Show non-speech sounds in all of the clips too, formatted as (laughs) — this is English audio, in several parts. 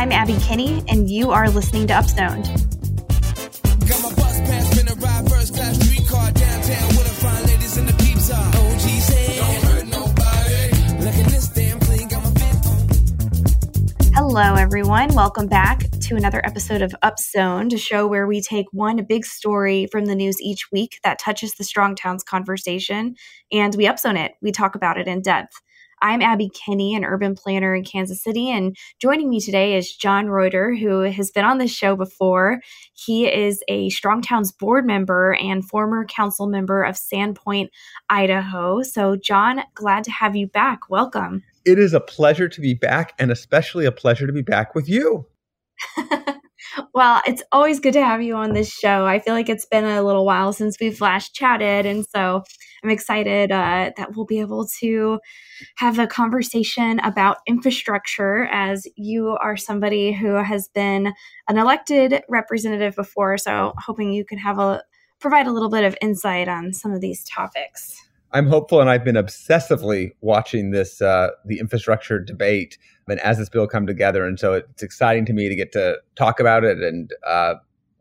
I'm Abby Kinney, and you are listening to Upzoned. Got my bus pass, finna ride first class streetcar downtown with a fine ladies in the peeps are. OG's head, don't hurt nobody. Look at this damn clean, got my fit on. Hello, everyone. Welcome back to another episode of Upzoned, a show where we take one big story from the news each week that touches the Strong Towns conversation and we upzone it. We talk about it in depth. I'm Abby Kinney, an urban planner in Kansas City, and joining me today is John Reuter, who has been on this show before. He is a Strong Towns board member and former council member of Sandpoint, Idaho. So, John, glad to have you back. Welcome. It is a pleasure to be back, and especially a pleasure to be back with you. (laughs) well, it's always good to have you on this show. I feel like it's been a little while since we've last chatted, and so I'm excited uh, that we'll be able to have a conversation about infrastructure as you are somebody who has been an elected representative before. So, hoping you can have a provide a little bit of insight on some of these topics. I'm hopeful, and I've been obsessively watching this uh, the infrastructure debate, and as this bill come together, and so it's exciting to me to get to talk about it and uh,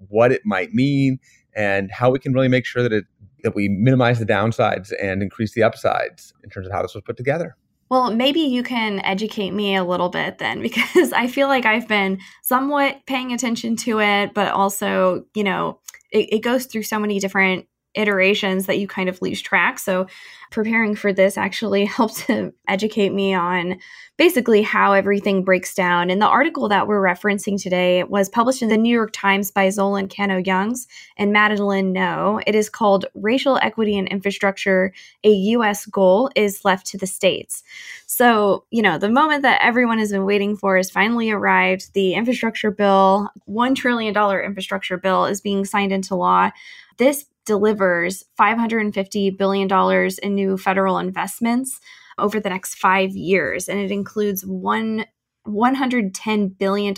what it might mean, and how we can really make sure that it that we minimize the downsides and increase the upsides in terms of how this was put together. Well, maybe you can educate me a little bit then, (laughs) because I feel like I've been somewhat paying attention to it, but also, you know, it, it goes through so many different iterations that you kind of lose track. So, preparing for this actually (laughs) helped to educate me on basically how everything breaks down. And the article that we're referencing today was published in the New York Times by Zolan Kanno-Youngs and Madeleine Ngo. It is called Racial Equity and Infrastructure A U.S. Goal is Left to the States. So, you know, the moment that everyone has been waiting for has finally arrived. The infrastructure bill, $1 trillion infrastructure bill, is being signed into law. This delivers $550 billion in new federal investments over the next five years. And it includes one $110 billion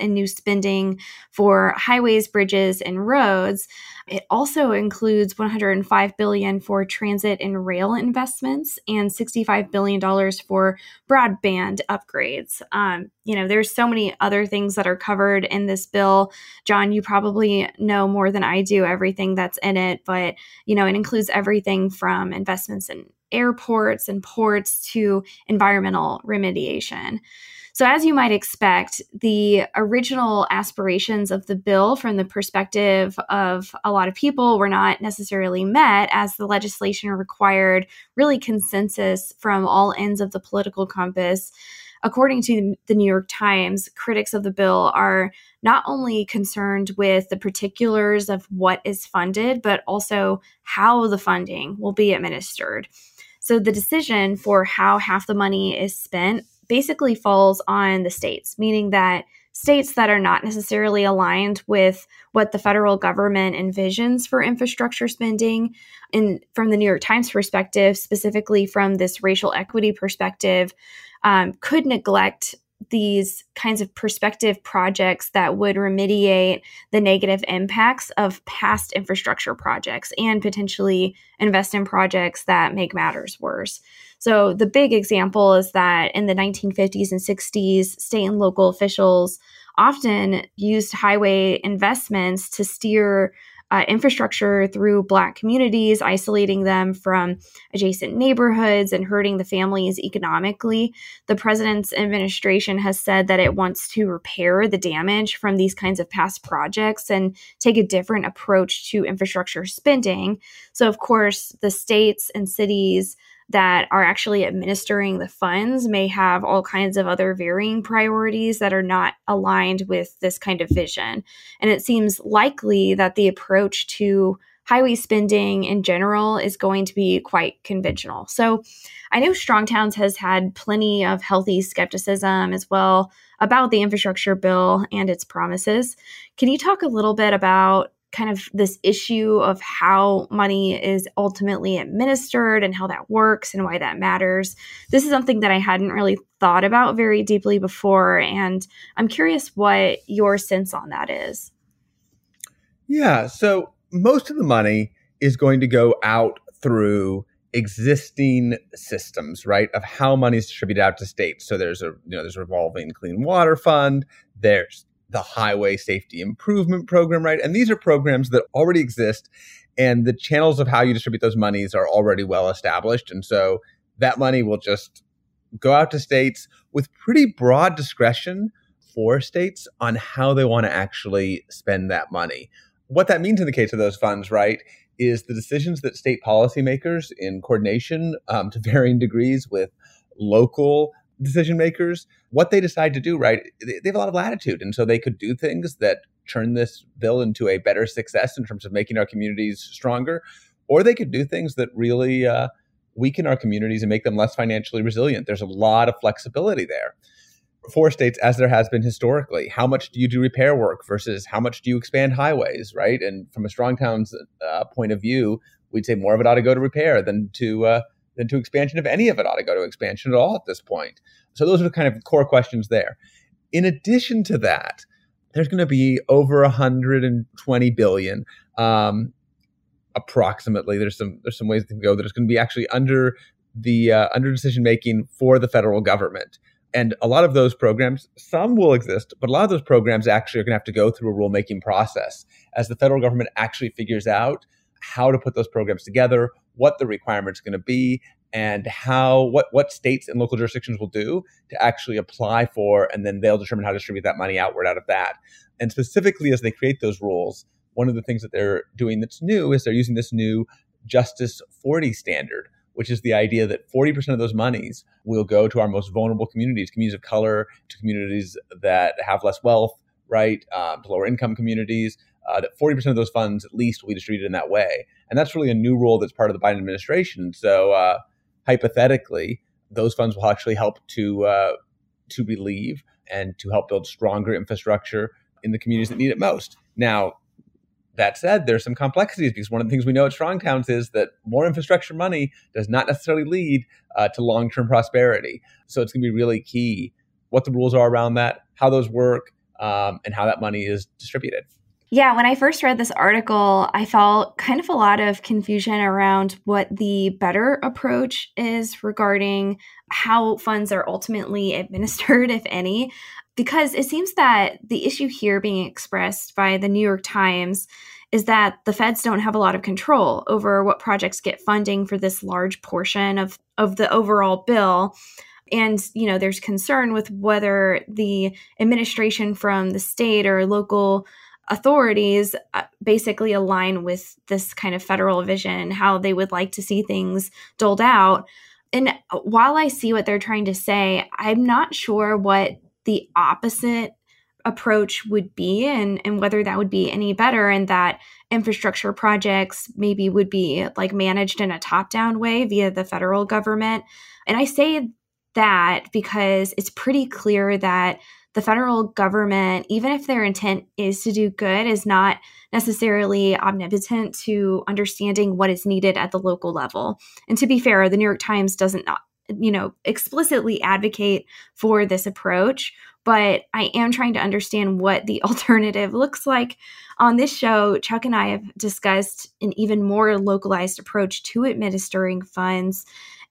in new spending for highways, bridges, and roads. It also includes $105 billion for transit and rail investments and $65 billion for broadband upgrades. Um, you know, there's so many other things that are covered in this bill. John, you probably know more than I do everything that's in it, but, you know, it includes everything from investments in airports and ports to environmental remediation. So, as you might expect, the original aspirations of the bill from the perspective of a lot of people were not necessarily met, as the legislation required really consensus from all ends of the political compass. According to the New York Times, critics of the bill are not only concerned with the particulars of what is funded, but also how the funding will be administered. So, the decision for how half the money is spent basically falls on the states, meaning that states that are not necessarily aligned with what the federal government envisions for infrastructure spending and from the new york times perspective specifically from this racial equity perspective um, could neglect these kinds of prospective projects that would remediate the negative impacts of past infrastructure projects and potentially invest in projects that make matters worse. So, the big example is that in the 1950s and 60s, state and local officials often used highway investments to steer uh, infrastructure through Black communities, isolating them from adjacent neighborhoods and hurting the families economically. The president's administration has said that it wants to repair the damage from these kinds of past projects and take a different approach to infrastructure spending. So, of course, the states and cities that are actually administering the funds may have all kinds of other varying priorities that are not aligned with this kind of vision. And it seems likely that the approach to highway spending in general is going to be quite conventional. So I know Strong Towns has had plenty of healthy skepticism as well about the infrastructure bill and its promises. Can you talk a little bit about kind of this issue of how money is ultimately administered and how that works and why that matters. This is something that I hadn't really thought about very deeply before. And I'm curious what your sense on that is. Yeah. So most of the money is going to go out through existing systems, right, of how money is distributed out to states. So there's a you know there's a revolving clean water fund, there's the highway safety improvement program, right? And these are programs that already exist and the channels of how you distribute those monies are already well established. And so that money will just go out to states with pretty broad discretion for states on how they want to actually spend that money. What that means in the case of those funds, right, is the decisions that state policymakers in coordination um, to varying degrees with local decision makers, what they decide to do, right, they have a lot of latitude. And so they could do things that turn this bill into a better success in terms of making our communities stronger, or they could do things that really uh, weaken our communities and make them less financially resilient. There's a lot of flexibility there for states as there has been historically. How much do you do repair work versus how much do you expand highways, right? And from a strong towns uh, point of view, we'd say more of it ought to go to repair than to uh, than to expansion. If any of it ought to go to expansion at all at this point. So those are the kind of core questions there. In addition to that, there's going to be over 120 billion um, approximately. There's some there's some ways to go that it's going to be actually under the uh, under decision making for the federal government. And a lot of those programs, some will exist, but a lot of those programs actually are going to have to go through a rulemaking process as the federal government actually figures out how to put those programs together, what the requirements are going to be, and how what what states and local jurisdictions will do to actually apply for, and then they'll determine how to distribute that money outward out of that. And specifically, as they create those rules, one of the things that they're doing that's new is they're using this new Justice 40 standard, which is the idea that 40% of those monies will go to our most vulnerable communities, communities of color, to communities that have less wealth, right, uh, to lower income communities. Uh, that 40% of those funds at least will be distributed in that way. And that's really a new rule that's part of the Biden administration. So uh, hypothetically, those funds will actually help to uh, to relieve and to help build stronger infrastructure in the communities that need it most. Now, that said, there's some complexities because one of the things we know at Strong Towns is that more infrastructure money does not necessarily lead uh, to long term prosperity. So it's going to be really key what the rules are around that, how those work, um, and how that money is distributed. Yeah, when I first read this article, I felt kind of a lot of confusion around what the better approach is regarding how funds are ultimately (laughs) administered, if any because it seems that the issue here being expressed by the New York Times is that the feds don't have a lot of control over what projects get funding for this large portion of, of the overall bill. And, you know, there's concern with whether the administration from the state or local authorities uh, basically align with this kind of federal vision, how they would like to see things doled out. And while I see what they're trying to say, I'm not sure what the opposite approach would be and and whether that would be any better and that infrastructure projects maybe would be like managed in a top down way via the federal government and i say that because it's pretty clear that the federal government even if their intent is to do good is not necessarily omnipotent to understanding what is needed at the local level and to be fair the new york times doesn't not you know, explicitly advocate for this approach, but I am trying to understand what the (laughs) alternative looks like. On this show, Chuck and I have discussed an even more localized approach to administering funds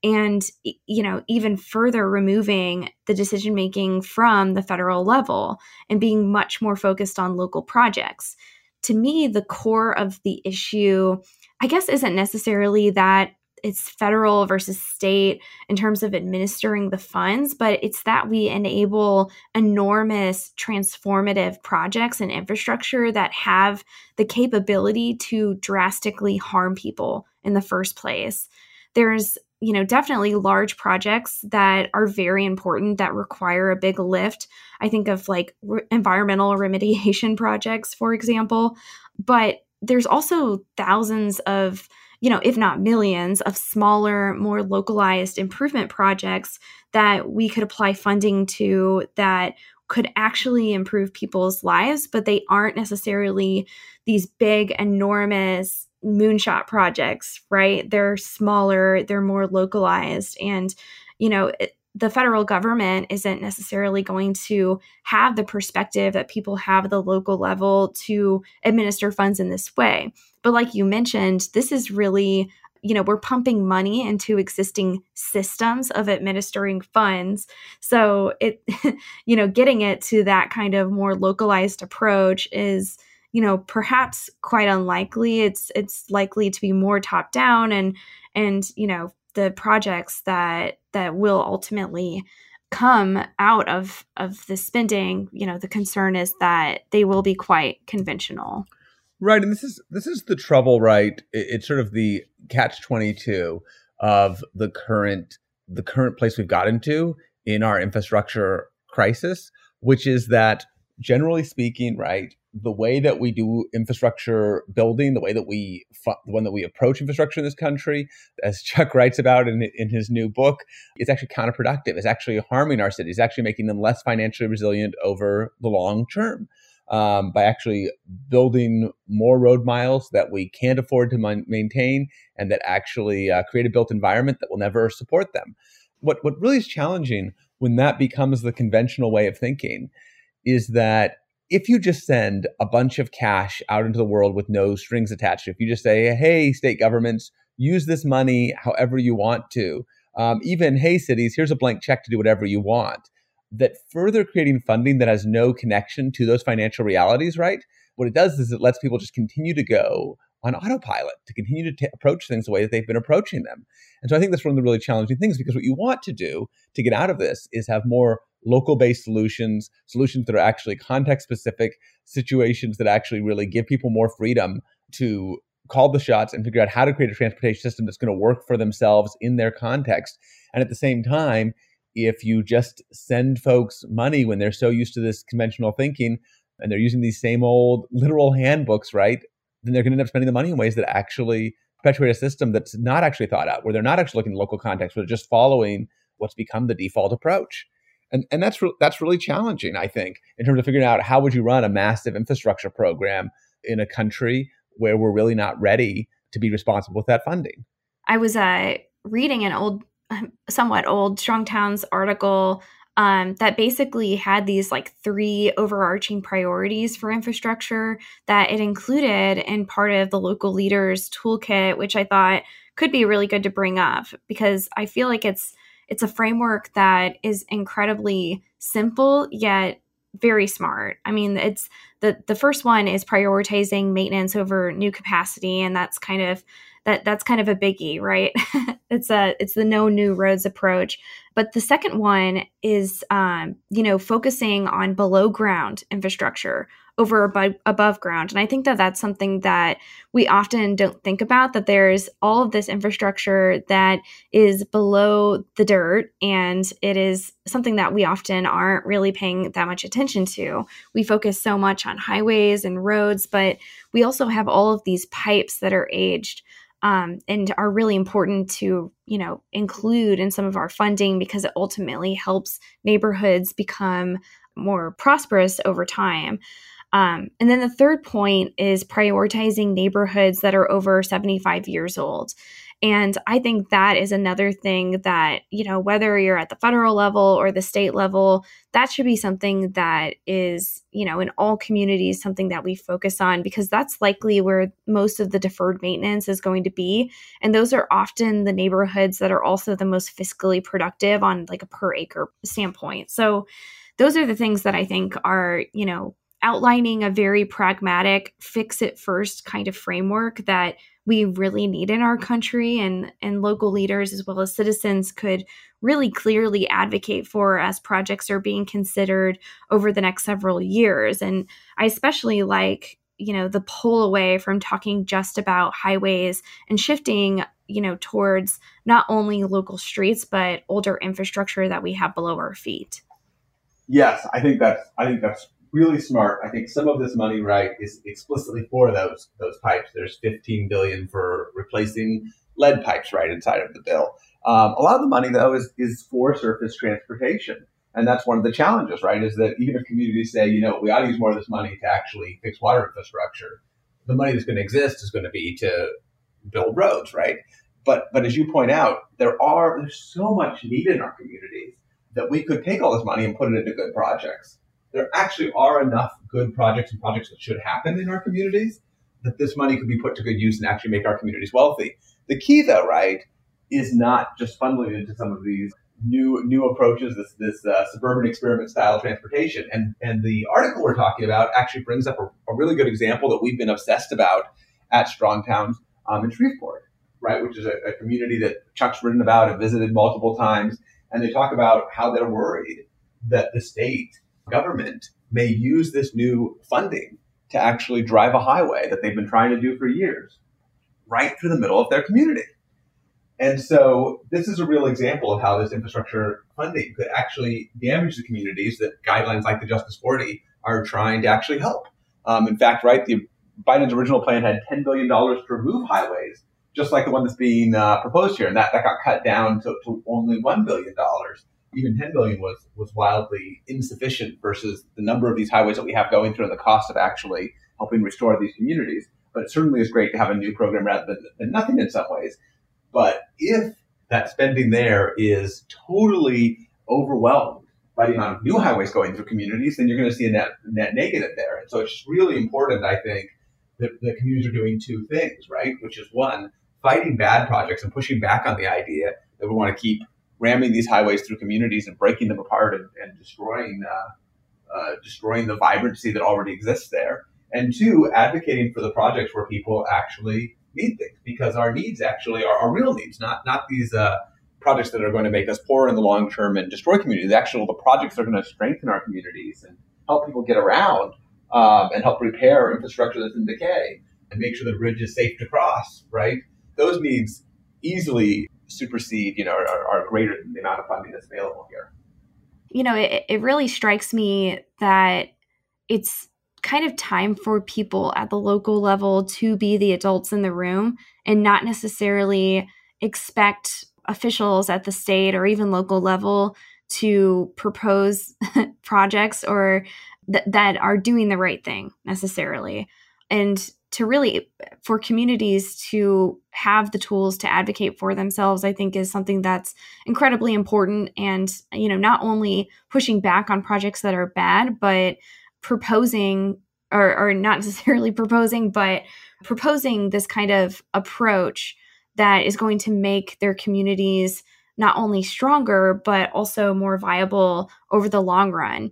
and you know even further removing the decision making from the federal level and being much more focused on local projects to me the core of the issue i guess isn't necessarily that it's federal versus state in terms of administering the funds, but it's that we enable enormous transformative projects and infrastructure that have the capability to drastically harm people in the first place. There's you know definitely large projects that are very important that require a big lift. I think of like re- environmental (laughs) remediation projects for example. But there's also thousands of you know, if not millions, of smaller, more localized improvement projects that we could apply funding to that could actually improve people's lives, but they aren't necessarily these big, enormous moonshot projects, right? They're smaller, they're more localized. And, you know, it, the federal government isn't necessarily going to have the perspective that people have at the local level to administer funds in this way. But like you mentioned, this is really you know we're pumping money into existing systems of administering funds so it (laughs) you know getting it to that kind of more localized approach is you know perhaps quite unlikely. It's it's likely to be more top down and and you know the projects that that will ultimately come out of of the spending you know the concern is that they will be quite conventional. Right and this is this is the trouble right? It, it's sort of the catch 22 of the current the current place we've got into in our infrastructure crisis which is that generally speaking right the way that we do infrastructure building, the way that we the one that we approach infrastructure in this country, as Chuck writes about in in his new book, is actually counterproductive. It's actually harming our cities, actually making them less financially resilient over the long term. Um, by actually building more road miles that we can't afford to maintain and that actually uh, create a built environment that will never support them. What what really is challenging when that becomes the conventional way of thinking is that if you just send a bunch of cash out into the world with no strings attached, if you just say, hey, state governments, use this money however you want to, um, even, hey, cities, here's a blank check to do whatever you want, that further creating funding that has no connection to those financial realities, right? What it does is it lets people just continue to go on autopilot, to continue to t- approach things the way that they've been approaching them. And so I think that's one of the really challenging things because what you want to do to get out of this is have more local based solutions, solutions that are actually context specific, situations that actually really give people more freedom to call the shots and figure out how to create a transportation system that's going to work for themselves in their context. And at the same time, if you just send folks money when they're so used to this conventional thinking and they're using these same old literal handbooks, right? Then they're going to end up spending the money in ways that actually perpetuate a system that's not actually thought out, where they're not actually looking at local context, but just following what's become the default approach and and that's re- that's really challenging i think in terms of figuring out how would you run a massive infrastructure program in a country where we're really not ready to be responsible with that funding. I was uh, reading an old (laughs) somewhat old strong towns article um, that basically had these like three overarching priorities for infrastructure that it included in part of the local leaders toolkit which i thought could be really good to bring up because i feel like it's it's a framework that is incredibly simple yet very smart. I mean, it's the the first one is prioritizing maintenance over new capacity and that's kind of that that's kind of a biggie, right? (laughs) it's a it's the no new roads approach. But the second one is um, you know, focusing on below ground infrastructure over above, above ground. And I think that that's something that we often don't think about that there's all of this infrastructure that is below the dirt and it is something that we often aren't really paying that much attention to. We focus so much on highways and roads, but we also have all of these pipes that are aged. Um, and are really important to you know include in some of our funding because it ultimately helps neighborhoods become more prosperous over time. Um, and then the third point is prioritizing neighborhoods that are over 75 years old. And I think that is another thing that, you know, whether you're at the federal level or the state level, that should be something that is, you know, in all communities, something that we focus on because that's likely where most of the deferred maintenance is going to be. And those are often the neighborhoods that are also the most fiscally productive on like a per acre standpoint. So those are the things that I think are, you know, outlining a very pragmatic fix it first kind of framework that we really need in our country and and local leaders as well as citizens could really clearly advocate for as projects are being considered over the next several years. And i especially like you know the pull away from talking just about highways and shifting you know towards not only local streets but older infrastructure that we have below our feet. Yes i think that's i think that's really smart. I think some of this money, right, is explicitly for those those pipes. There's 15 billion for replacing lead pipes right inside of the bill. Um, a lot of the money, though, is is for surface transportation, and that's one of the challenges, right? Is that even if communities say, you know, we ought to use more of this money to actually fix water infrastructure, the money that's going to exist is going to be to build roads, right? But but as you point out, there are there's so much need in our communities that we could take all this money and put it into good projects there actually are enough good projects and projects that should happen in our communities that this money could be put to good use and actually make our communities wealthy. The key, though, right, is not just funneling into some of these new new approaches, this this uh, suburban experiment style transportation. And and the article we're talking about actually brings up a, a really good example that we've been obsessed about at Strong Towns um, in Shreveport, right, which is a, a community that Chuck's written about and visited multiple times. And they talk about how they're worried that the state government may use this new funding to actually drive a highway that they've been trying to do for years right through the middle of their community. And so this is a real example of how this infrastructure funding could actually damage the communities that guidelines like the Justice 40 are trying to actually help. Um, in fact, right, the Biden's original plan had $10 billion to remove highways, just like the one that's being uh, proposed here. And that, that got cut down to, to only $1 billion. Even 10 billion was, was wildly insufficient versus the number of these highways that we have going through and the cost of actually helping restore these communities. But it certainly is great to have a new program rather than, than nothing in some ways. But if that spending there is totally overwhelmed by the amount of new highways going through communities, then you're going to see a net, net negative there. And so it's really important, I think, that the communities are doing two things, right? Which is one, fighting bad projects and pushing back on the idea that we want to keep ramming these highways through communities and breaking them apart and, and destroying uh, uh, destroying the vibrancy that already exists there. And two, advocating for the projects where people actually need things because our needs actually are, are real needs, not not these uh, projects that are going to make us poor in the long term and destroy communities. Actually, the projects that are going to strengthen our communities and help people get around um, and help repair infrastructure that's in decay and make sure the bridge is safe to cross. Right, those needs easily supersede, you know, are, are greater than the amount of funding that's available here. You know, it, it really strikes me that it's kind of time for people at the local level to be the adults in the room and not necessarily expect officials at the state or even local level to propose (laughs) projects or th- that are doing the right thing necessarily and to really for communities to have the tools to advocate for themselves i think is something that's incredibly important and you know not only pushing back on projects that are bad but proposing or, or not (laughs) necessarily proposing, but proposing this kind of approach that is going to make their communities not only stronger, but also more viable over the long run.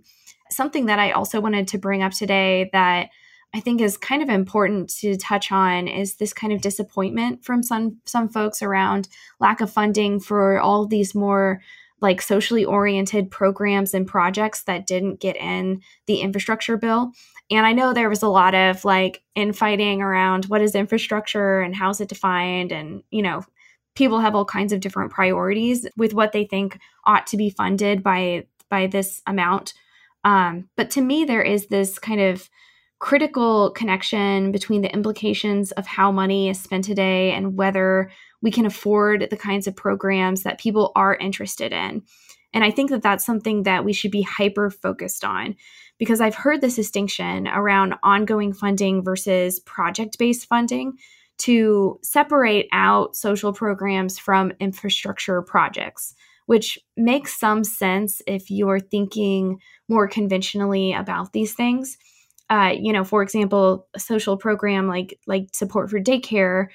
Something that I also wanted to bring up today that I think is kind of important to touch on is this kind of disappointment from some some folks around lack of funding for all these more like socially oriented programs and projects that didn't get in the infrastructure bill. And I know there was a lot of like infighting around what is infrastructure and how's it defined. And, you know, people have all kinds of different priorities with what they think ought to be funded by by this amount. Um, but to me, there is this kind of critical connection between the implications of how money is spent today and whether we can afford the kinds of programs that people are interested in. And I think that that's something that we should be hyper focused on because I've heard this distinction around ongoing funding versus project based funding to separate out social programs from infrastructure projects, which makes some sense if you're thinking more conventionally about these things. Uh, you know, for example, a social program like like support for daycare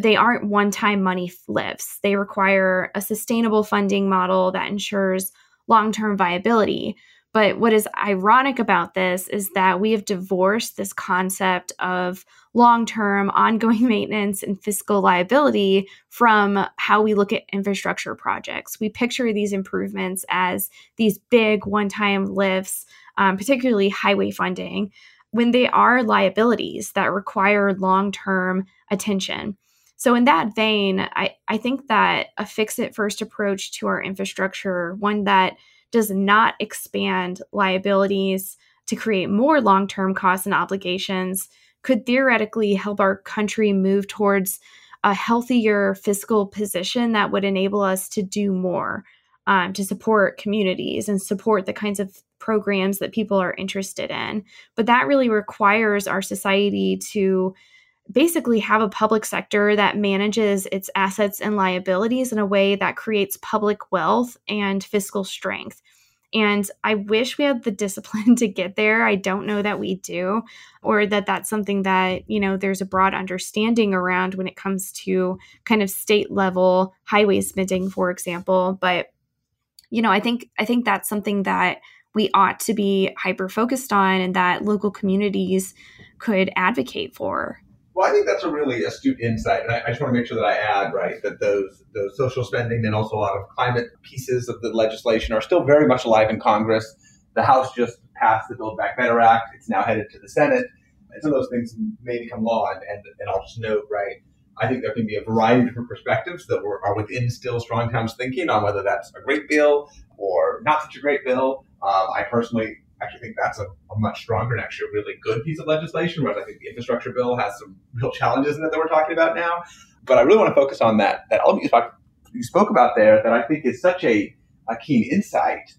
they aren't one time money flips. They require a sustainable funding model that ensures long term viability. But what is ironic about this is that we have divorced this concept of long term ongoing (laughs) maintenance and fiscal liability from how we look at infrastructure projects. We picture these improvements as these big one time lifts, um, particularly highway funding, when they are liabilities that require long term attention. So, in that vein, I, I think that a fix it first approach to our infrastructure, one that does not expand liabilities to create more long term costs and obligations, could theoretically help our country move towards a healthier fiscal position that would enable us to do more um, to support communities and support the kinds of programs that people are interested in. But that really requires our society to basically have a public sector that manages its assets and liabilities in a way that creates public wealth and fiscal strength. And I wish we had the (laughs) discipline to get there. I don't know that we do, or that that's something that, you know, there's a broad understanding around when it comes to kind of state level highway spending, for example. But, you know, I think I think that's something that we ought to be hyper focused on and that local communities could advocate for. Well, I think that's a really astute insight, and I, I, just want to make sure that I add right that those those social spending and also a lot of climate pieces of the legislation are still very much alive in Congress. The House just passed the Build Back Better Act; it's now headed to the Senate, and some of those things may become law. And, and, and I'll just note, right, I think there can be a variety of different perspectives that were, are within still Strong Towns thinking on whether that's a great bill or not such a great bill. Um, I personally actually think that's a, a, much stronger and actually a really good piece of legislation. Whereas I think the infrastructure bill has some real challenges in it that we're talking about now. But I really want to focus on that that element you, talk, you spoke about there that I think is such a, a keen insight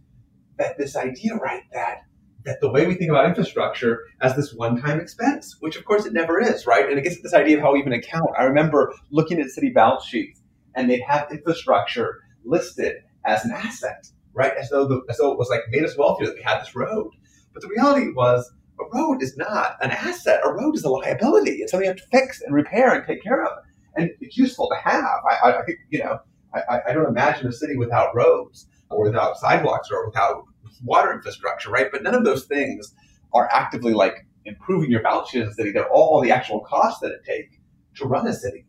that this idea, right, that that the way we think about infrastructure as this one-time expense, which of course it never is, right? And it gets at this idea of how we even account. I remember looking at city balance sheets and they'd have infrastructure listed as an asset right? As though the, as though it was like made us wealthier that we had this road. But the reality was a road is not an asset. A road is a liability. It's something you have to fix and repair and take care of. And it's useful to have. I, I think, you know, I, I don't imagine a city without roads or without sidewalks or without water infrastructure, right? But none of those things are actively like improving your balance sheet as a city. They're all the actual costs that it takes to run a city.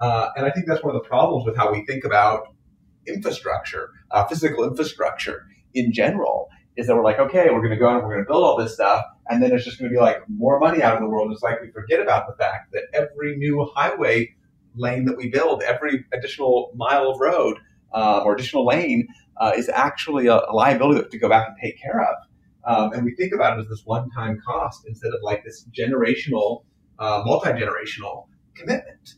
Uh, and I think that's one of the problems with how we think about infrastructure, uh, physical infrastructure in general, is that we're like, okay, we're going to go and we're going to build all this stuff, and then it's just going to be like more money out of the world. It's like we forget about the fact that every new highway lane that we build, every additional mile of road uh, or additional lane uh, is actually a, a, liability that we have to go back and take care of. Um, and we think about it as this one-time cost instead of like this generational, uh, multi-generational commitment.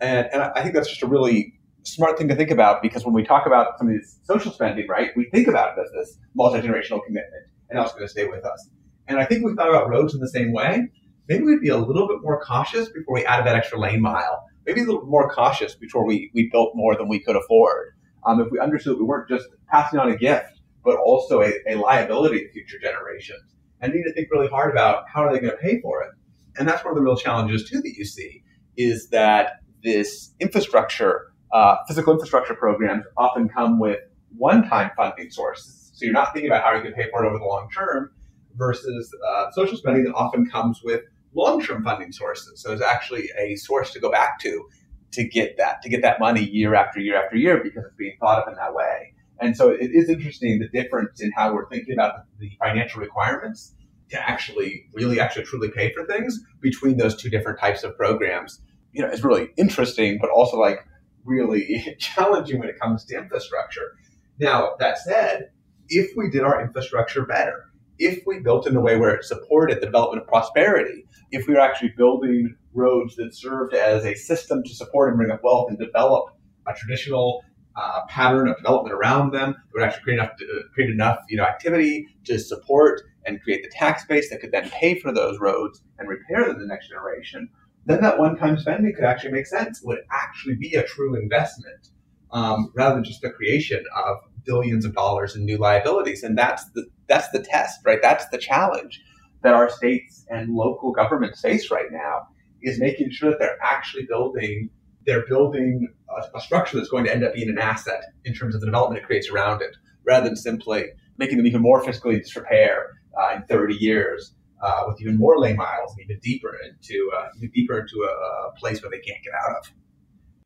And, and I think that's just a really smart thing to think about because when we talk about some of these social spending, right, we think about it as this multi-generational commitment and how it's going to stay with us. And I think we thought about roads in the same way. Maybe we'd be a little bit more cautious before we added that extra lane mile. Maybe a little more cautious before we, we built more than we could afford. Um, if we understood we weren't just passing on a gift, but also a, a liability to future generations. And need to think really hard about how are they going to pay for it. And that's one of the real challenges too that you see is that this infrastructure uh, physical infrastructure programs often come with one-time funding sources. So you're not thinking about how you can pay for it over the long term versus uh, social spending that often comes with long-term funding sources. So it's actually a source to go back to to get that to get that money year after year after year because it's being thought of in that way. And so it is interesting the difference in how we're thinking about the financial requirements to actually really actually truly pay for things between those two different types of programs. You know, it's really interesting, but also like really (laughs) challenging when it comes to infrastructure. Now, that said, if we did our infrastructure better, if we built in a way where it supported the development of prosperity, if we were actually building roads that served as a system to support and bring up wealth and develop a traditional uh, pattern of development around them, it would actually create enough, uh, create enough you know, activity to support and create the tax base that could then pay for those roads and repair them the next generation, then that one-time spending could actually make sense. It would actually be a true investment um, rather than just the creation of billions of dollars in new liabilities. And that's the that's the test, right? That's the challenge that our states and local governments face right now is making sure that they're actually building they're building a, a structure that's going to end up being an asset in terms of the development it creates around it, rather than simply making them even more fiscally disrepair uh, in 30 years uh, with even more lane miles, and even deeper into uh, even deeper into a, a place where they can't get out of.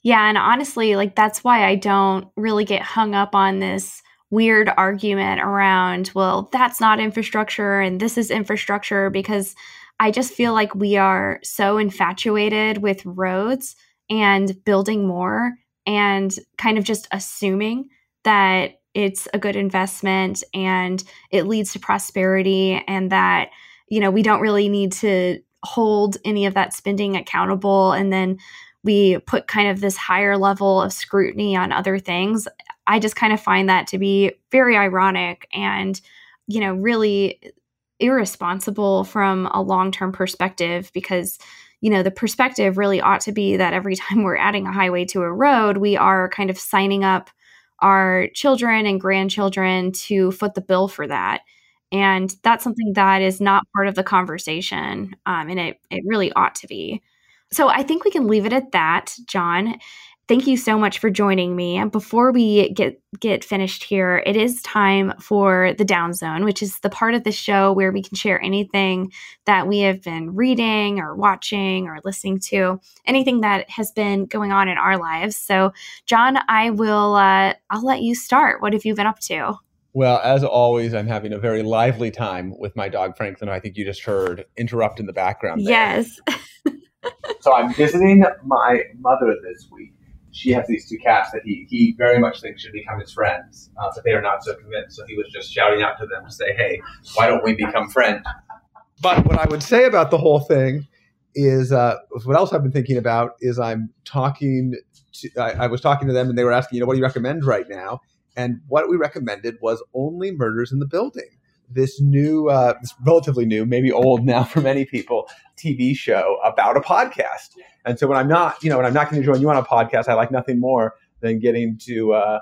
Yeah, and honestly, like that's why I don't really get hung up on this weird argument around, well, that's not infrastructure and this is infrastructure because I just feel like we are so infatuated with roads and building more and kind of just assuming that it's a good investment and it leads to prosperity and that you know, we don't really need to hold any of that spending accountable. And then we put kind of this higher level of scrutiny on other things. I just kind of find that to be very ironic and, you know, really irresponsible from a long term perspective because you know the perspective really ought to be that every time we're adding a highway to a road we are kind of signing up our children and grandchildren to foot the bill for that. And that's something that is not part of the conversation. Um, and it, it really ought to be. So I think we can leave it at that, John thank you so much for joining me. And before we get get finished here, it is time for the down zone, which is the part of the show where we can share anything that we have been reading or watching or listening to, anything that has been going on in our lives. So, John, I will uh, I'll let you start. What have you been up to? Well, as always, I'm having a very lively time with my dog Franklin. I think you just heard interrupt in the background. There. Yes. (laughs) so I'm visiting my mother this week she has these two cats that he, he very much thinks should become his friends, uh, but they are not so convinced. So he was just shouting out to them to say, hey, why don't we become friends? But what I would say about the whole thing is uh, what else I've been thinking about is I'm talking to, I, I was talking to them and they were asking, you know, what do you recommend right now? And what we recommended was only murders in the building this new, uh, this relatively new, maybe old now for many people, TV show about a podcast. And so when I'm not, you know, when I'm not going to join you on a podcast, I like nothing more than getting to uh,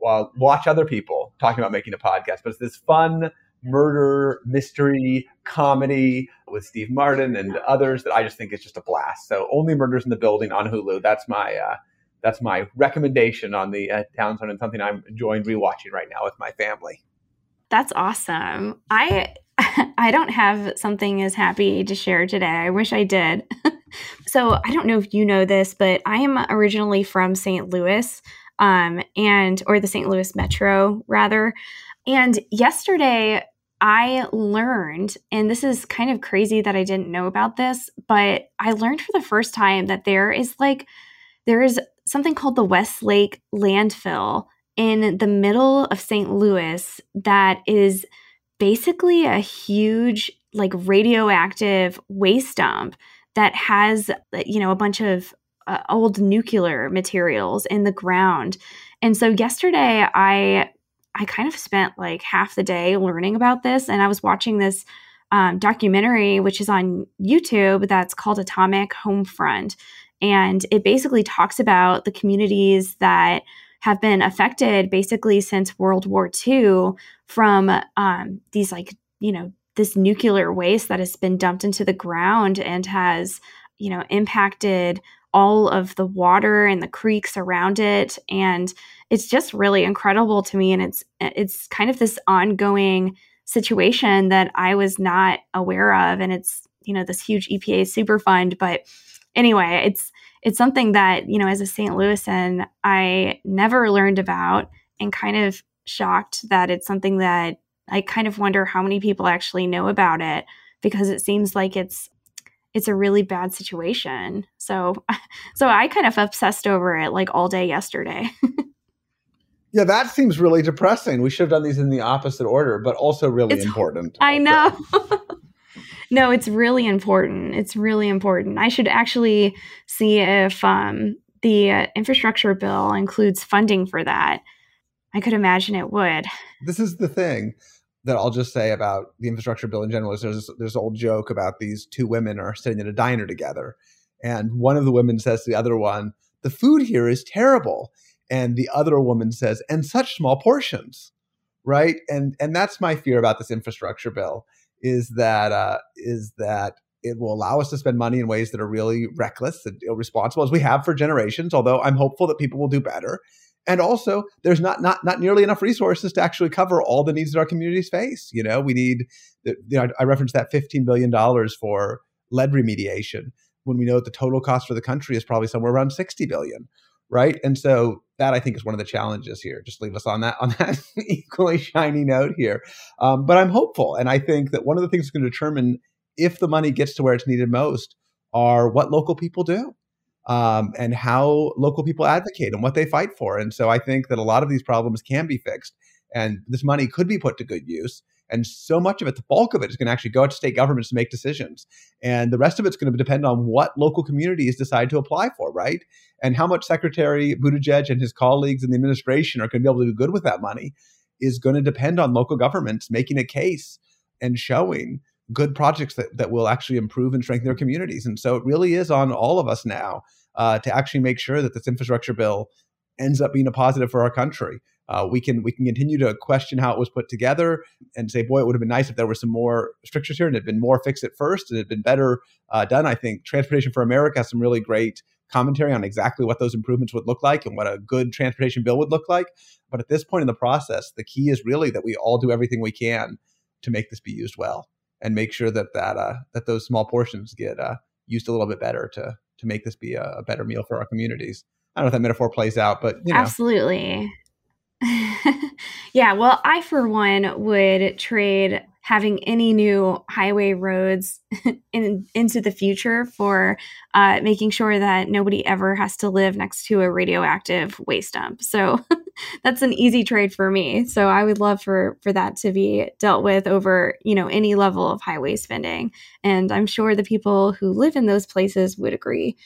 watch other people talking about making a podcast. But it's this fun murder mystery comedy with Steve Martin and others that I just think is just a blast. So only murders in the building on Hulu. That's my uh, that's my recommendation on the uh, Down Zone and something I'm enjoying rewatching right now with my family. That's awesome. I (laughs) I don't have something as happy to share today. I wish I did. (laughs) so I don't know if you know this, but I am originally from St. Louis, um, and or the St. Louis Metro rather. And yesterday I learned, and this is kind of crazy that I didn't know about this, but I learned for the first time that there is like there is something called the Westlake landfill in the middle of St. Louis that is basically a huge like radioactive waste dump that has you know a bunch of uh, old nuclear materials in the ground. And so yesterday I I kind of spent like half the day learning about this and I was watching this um, documentary which is on YouTube that's called Atomic Homefront and it basically talks about the communities that have been affected basically since World War II from um, these, like, you know, this nuclear waste that has been dumped into the ground and has, you know, impacted all of the water and the creeks around it. And it's just really incredible to me. And it's it's kind of this ongoing situation that I was not aware of. And it's you know this huge EPA super fund. But anyway it's it's something that, you know, as a St. Louisan, I never learned about and kind of shocked that it's something that I kind of wonder how many people actually know about it because it seems like it's it's a really bad situation. So (laughs) so I kind of obsessed over it like all day yesterday. (laughs) yeah, that seems really depressing. We should have done these in the opposite order, but also really it's, important. I know. (laughs) no, it's really important. It's really important. I should actually see if um, the uh, infrastructure bill includes funding for that. I could imagine it would. This is the thing that I'll just say about the infrastructure bill in general is there's an old joke about these two women are sitting in a diner together, and one of the women says to the other one, "The food here is terrible," and the other woman says, "And such small portions." Right, and and that's my fear about this infrastructure bill is that uh, is that it will allow us to spend money in ways that are really reckless and irresponsible, as we have for generations. Although I'm hopeful that people will do better. And also, there's not not not nearly enough resources to actually cover all the needs that our communities face. You know, we need. You know, I referenced that 15 billion dollars for lead remediation when we know that the total cost for the country is probably somewhere around 60 billion right and so that I think is one of the challenges here. Just leave us on that (laughs) on that equally shiny note here. Um, but I'm hopeful, and I think that one of the things that's going to determine if the money gets to where it's needed most are what local people do. Um, and how local people advocate and what they fight for. And so I think that a lot of these problems can be fixed, and this money could be put to good use. And so much of it, the bulk of it, is going to actually go out to state governments to make decisions. And the rest of it's going to depend on what local communities decide to apply for, right? And how much Secretary Buttigieg and his colleagues in the administration are going to be able to do good with that money is going to depend on local governments making a case and showing good projects that, that will actually improve and strengthen their communities. And so it really is on all of us now uh, to actually make sure that this infrastructure bill ends up being a positive for our country. Uh, we can we can continue to question how it was put together and say, boy, it would have been nice if there were some more strictures here and it had been more fixed at first and it had been better uh, done. I think Transportation for America has some really great commentary on exactly what those improvements would look like and what a good transportation bill would look like. But at this point in the process, the key is really that we all do everything we can to make this be used well and make sure that that uh, that those small portions get uh, used a little bit better to to make this be a, a better meal for our communities. I don't know if that metaphor plays out, but you know. absolutely. (laughs) yeah, well, I for one would trade having any new highway roads (laughs) in, into the future for uh, making sure that nobody ever has to live next to a radioactive waste dump. So (laughs) that's an easy trade for me. So I would love for for that to be dealt with over you know any level of highway spending, and I'm sure the people who live in those places would agree.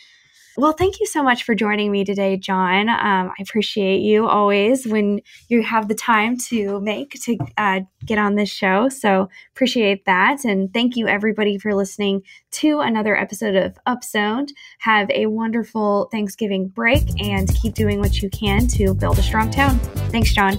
Well, thank you so much for joining me today, John. Um, I appreciate you always when you have the time to make to uh, get on this show. So appreciate that. And thank you, everybody, for listening to another episode of Upzoned. Have a wonderful Thanksgiving break and keep doing what you can to build a strong town. Thanks, John.